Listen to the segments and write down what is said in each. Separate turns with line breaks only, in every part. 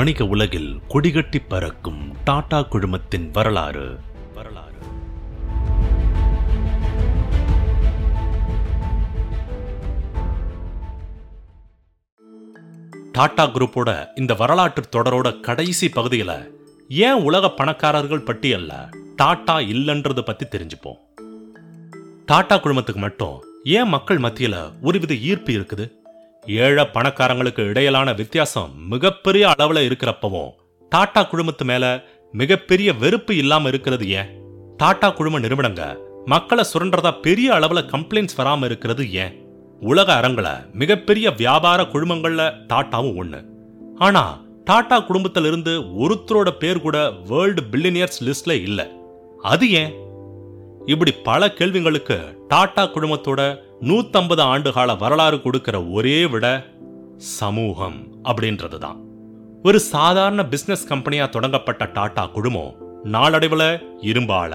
வணிக உலகில் கொடிகட்டி பறக்கும் டாடா குழுமத்தின் வரலாறு. வரலாறு டாடா குரூப்போட இந்த வரலாற்று தொடரோட கடைசி பகுதியில் ஏன் உலக பணக்காரர்கள் பட்டியல்ல டாடா இல்லைன்றதை பத்தி தெரிஞ்சுப்போம். டாடா குழுமத்துக்கு மட்டும் ஏன் மக்கள் மத்தியில ஒருவித ஈர்ப்பு இருக்குது? ஏழை பணக்காரங்களுக்கு இடையிலான வித்தியாசம் மிகப்பெரிய அளவுல இருக்கிறப்பவும் டாடா குழுமத்து மேல மிகப்பெரிய வெறுப்பு இல்லாம இருக்கிறது ஏன்? டாடா குழும நிறுவனங்க மக்களை சுரண்டதா பெரிய அளவுல கம்ப்ளைண்ட்ஸ் வராம இருக்கிறது ஏன்? உலக அரங்குல மிகப்பெரிய வியாபார குழுமங்கள்ல டாட்டாவும் ஒண்ணு. ஆனா டாடா குடும்பத்திலிருந்து ஒருத்தரோட பேர் கூட வேர்ல்டு பில்லினியர்ஸ் லிஸ்ட்ல இல்ல. அது ஏன்? இப்படி பல கேள்விங்களுக்கு டாடா குழுமத்தோட 150 ஆண்டு கால வரலாறு கொடுக்கிற ஒரே விட சமூகம் அப்படின்றது தான் ஒரு சாதாரண பிசினஸ் கம்பெனியா தொடங்கப்பட்ட டாடா குழுமம் நாளடைவுல இரும்பால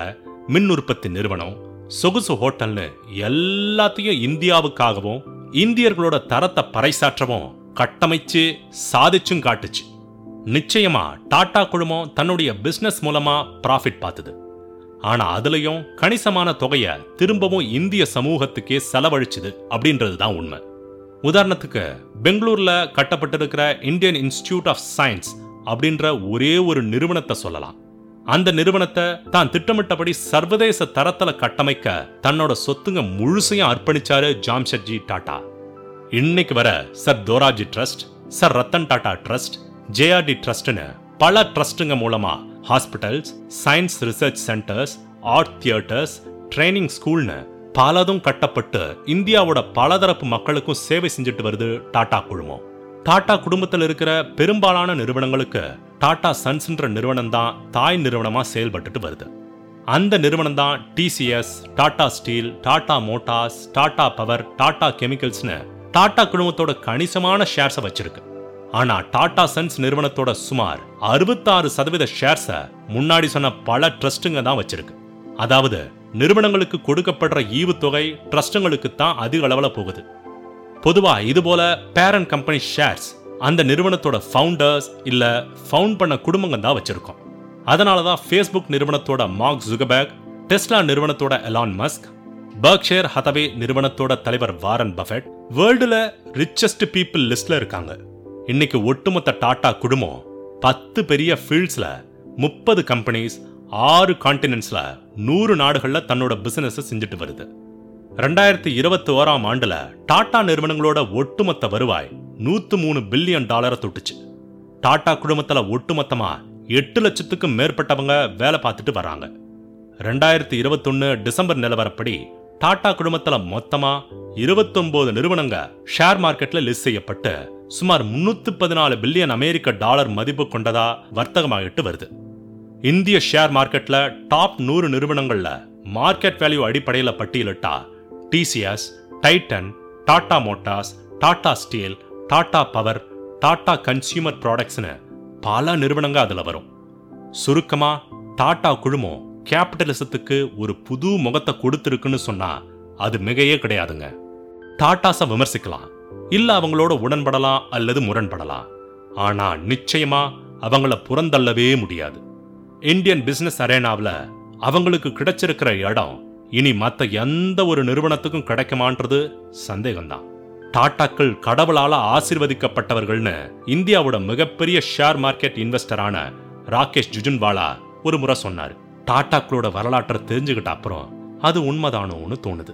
மின் உற்பத்தி நிறுவனம் சொகுசு ஹோட்டல்னு எல்லாத்தையும் இந்தியாவுக்காகவும் இந்தியர்களோட தரத்தை பறைசாற்றவும் கட்டமைச்சு சாதிச்சும் காட்டுச்சு. நிச்சயமா டாடா குழுமம் தன்னுடைய பிசினஸ் மூலமா ப்ராஃபிட் பார்த்தது. ஆனா அதுலயும் கணிசமான தொகையை திரும்பவும் இந்திய சமூகத்துக்கே செலவழிச்சுது அப்படின்றது தான் உண்மை. உதாரணத்துக்கு பெங்களூர்ல கட்டப்பட்டிருக்கிற இந்தியன் இன்ஸ்டிடியூட் ஆஃப் சயின்ஸ் அப்படின்ற ஒரே ஒரு நிறுவனத்தை சொல்லலாம். அந்த நிறுவனத்தை தான் திட்டமிட்டபடி சர்வதேச தரத்துல கட்டமைக்க தன்னோட சொத்துங்க முழுசையும் அர்ப்பணிச்சாரு ஜாம்ஷெட்ஜி டாடா இன்னைக்கு வர sir Dorabji trust sir Ratan Tata trust JRD ட்ரஸ்ட்னு பல ட்ரஸ்ட்டுங்க மூலமா hospitals science research centres art theatres training ஸ்கூல்னு பலதும் கட்டப்பட்டு இந்தியாவோட பலதரப்பு மக்களுக்கும் சேவை செஞ்சுட்டு வருது டாடா குழுமம். டாடா குடும்பத்தில் இருக்கிற பெரும்பாலான நிறுவனங்களுக்கு டாடா சன்ஸ்ன்ற நிறுவனம் தான் தாய் நிறுவனமா செயல்பட்டுட்டு வருது. அந்த நிறுவனம் தான் TCS Tata Steel Tata Motors Tata Power Tata கெமிக்கல்ஸ்னு Tata குழுமத்தோட கணிசமான ஷேர்ஸை வச்சிருக்கு. ஆனா டாடா சன்ஸ் நிறுவனத்தோட சுமார் அறுபத்தாறு சதவீத ஷேர்ஸை முன்னாடி சொன்ன பல ட்ரஸ்ட்டுங்க தான் வச்சிருக்கு. அதாவது நிறுவனங்களுக்கு கொடுக்கப்படுற ஈவுத்தொகை ட்ரஸ்ட்டுங்களுக்கு தான் அதிக அளவில் போகுது. பொதுவா இது போல பேரண்ட் கம்பெனி ஷேர்ஸ் அந்த நிறுவனத்தோட ஃபவுண்டர்ஸ் இல்லை ஃபவுண்ட் பண்ண குடும்பங்க தான் வச்சிருக்கோம். அதனால தான் ஃபேஸ்புக் நிறுவனத்தோட மார்க் ஜுகபேக் டெஸ்லா நிறுவனத்தோட எலான் மஸ்க் பர்க்ஷேர் ஹதவே நிறுவனத்தோட தலைவர் வாரன் பஃபெட் வேர்ல்டுல ரிச்சஸ்ட் பீப்புள் லிஸ்ட்ல இருக்காங்க. இன்னைக்கு ஒட்டுமொத்த டாடா குடும்பம் பத்து பெரிய ஃபீல்ட்ஸ்ல முப்பது கம்பெனிஸ் ஆறு கான்டினென்ட்ஸ்ல நூறு நாடுகளில் தன்னோட பிஸ்னஸை செஞ்சுட்டு வருது. ரெண்டாயிரத்தி இருபத்தி ஓராம் ஆண்டுல டாடா நிறுவனங்களோட ஒட்டுமொத்த வருவாய் நூற்று மூணு பில்லியன் டாலரை தொட்டுச்சு. டாடா குழுமத்துல ஒட்டுமொத்தமாக எட்டு லட்சத்துக்கும் மேற்பட்டவங்க வேலை பார்த்துட்டு வராங்க. ரெண்டாயிரத்தி இருபத்தொன்னு டிசம்பர் நிலவரப்படி டாடா குழுமத்தில் மொத்தமாக இருபத்தொம்போது நிறுவனங்க ஷேர் மார்க்கெட்ல லிஸ்ட் செய்யப்பட்டு சுமார் முன்னூத்தி பதினாலு பில்லியன் அமெரிக்க டாலர் மதிப்பு கொண்டதா வர்த்தகமாகிட்டு வருது. இந்திய ஷேர் மார்க்கெட்ல டாப் நூறு நிறுவனங்கள்ல மார்க்கெட் வேல்யூ அடிப்படையில பட்டியலிட்டா TCS Titan Tata Motors Tata Steel Tata Power Tata Consumer ப்ராடக்ட்ஸ்னு பல நிறுவனங்க அதுல வரும். சுருக்கமா டாடா குழுமம் கேபிட்டலிசத்துக்கு ஒரு புது முகத்தை கொடுத்துருக்குன்னு சொன்னா அது மிகையே கிடையாதுங்க. டாட்டாஸை விமர்சிக்கலாம். இல்ல அவங்களோட உடன்படலாம் அல்லது முரண்படலாம் ஆனா நிச்சயமா அவங்கள புறந்தள்ளவே முடியாது. இந்தியன் பிசினஸ் அரேனாவில் அவங்களுக்கு கிடைச்சிருக்கிற இடம் இனி மத்த எந்த ஒரு நிறுவனத்துக்கும் கிடைக்குமான்றது சந்தேகம்தான். டாட்டாக்கள் கடவுளால ஆசிர்வதிக்கப்பட்டவர்கள்னு இந்தியாவோட மிகப்பெரிய ஷேர் மார்க்கெட் இன்வெஸ்டரான ராகேஷ் ஜுஜுன்வாலா ஒரு முறை சொன்னார். டாட்டாக்களோட வரலாற்றை தெரிஞ்சுக்கிட்ட அப்புறம் அது உண்மைதானோன்னு தோணுது.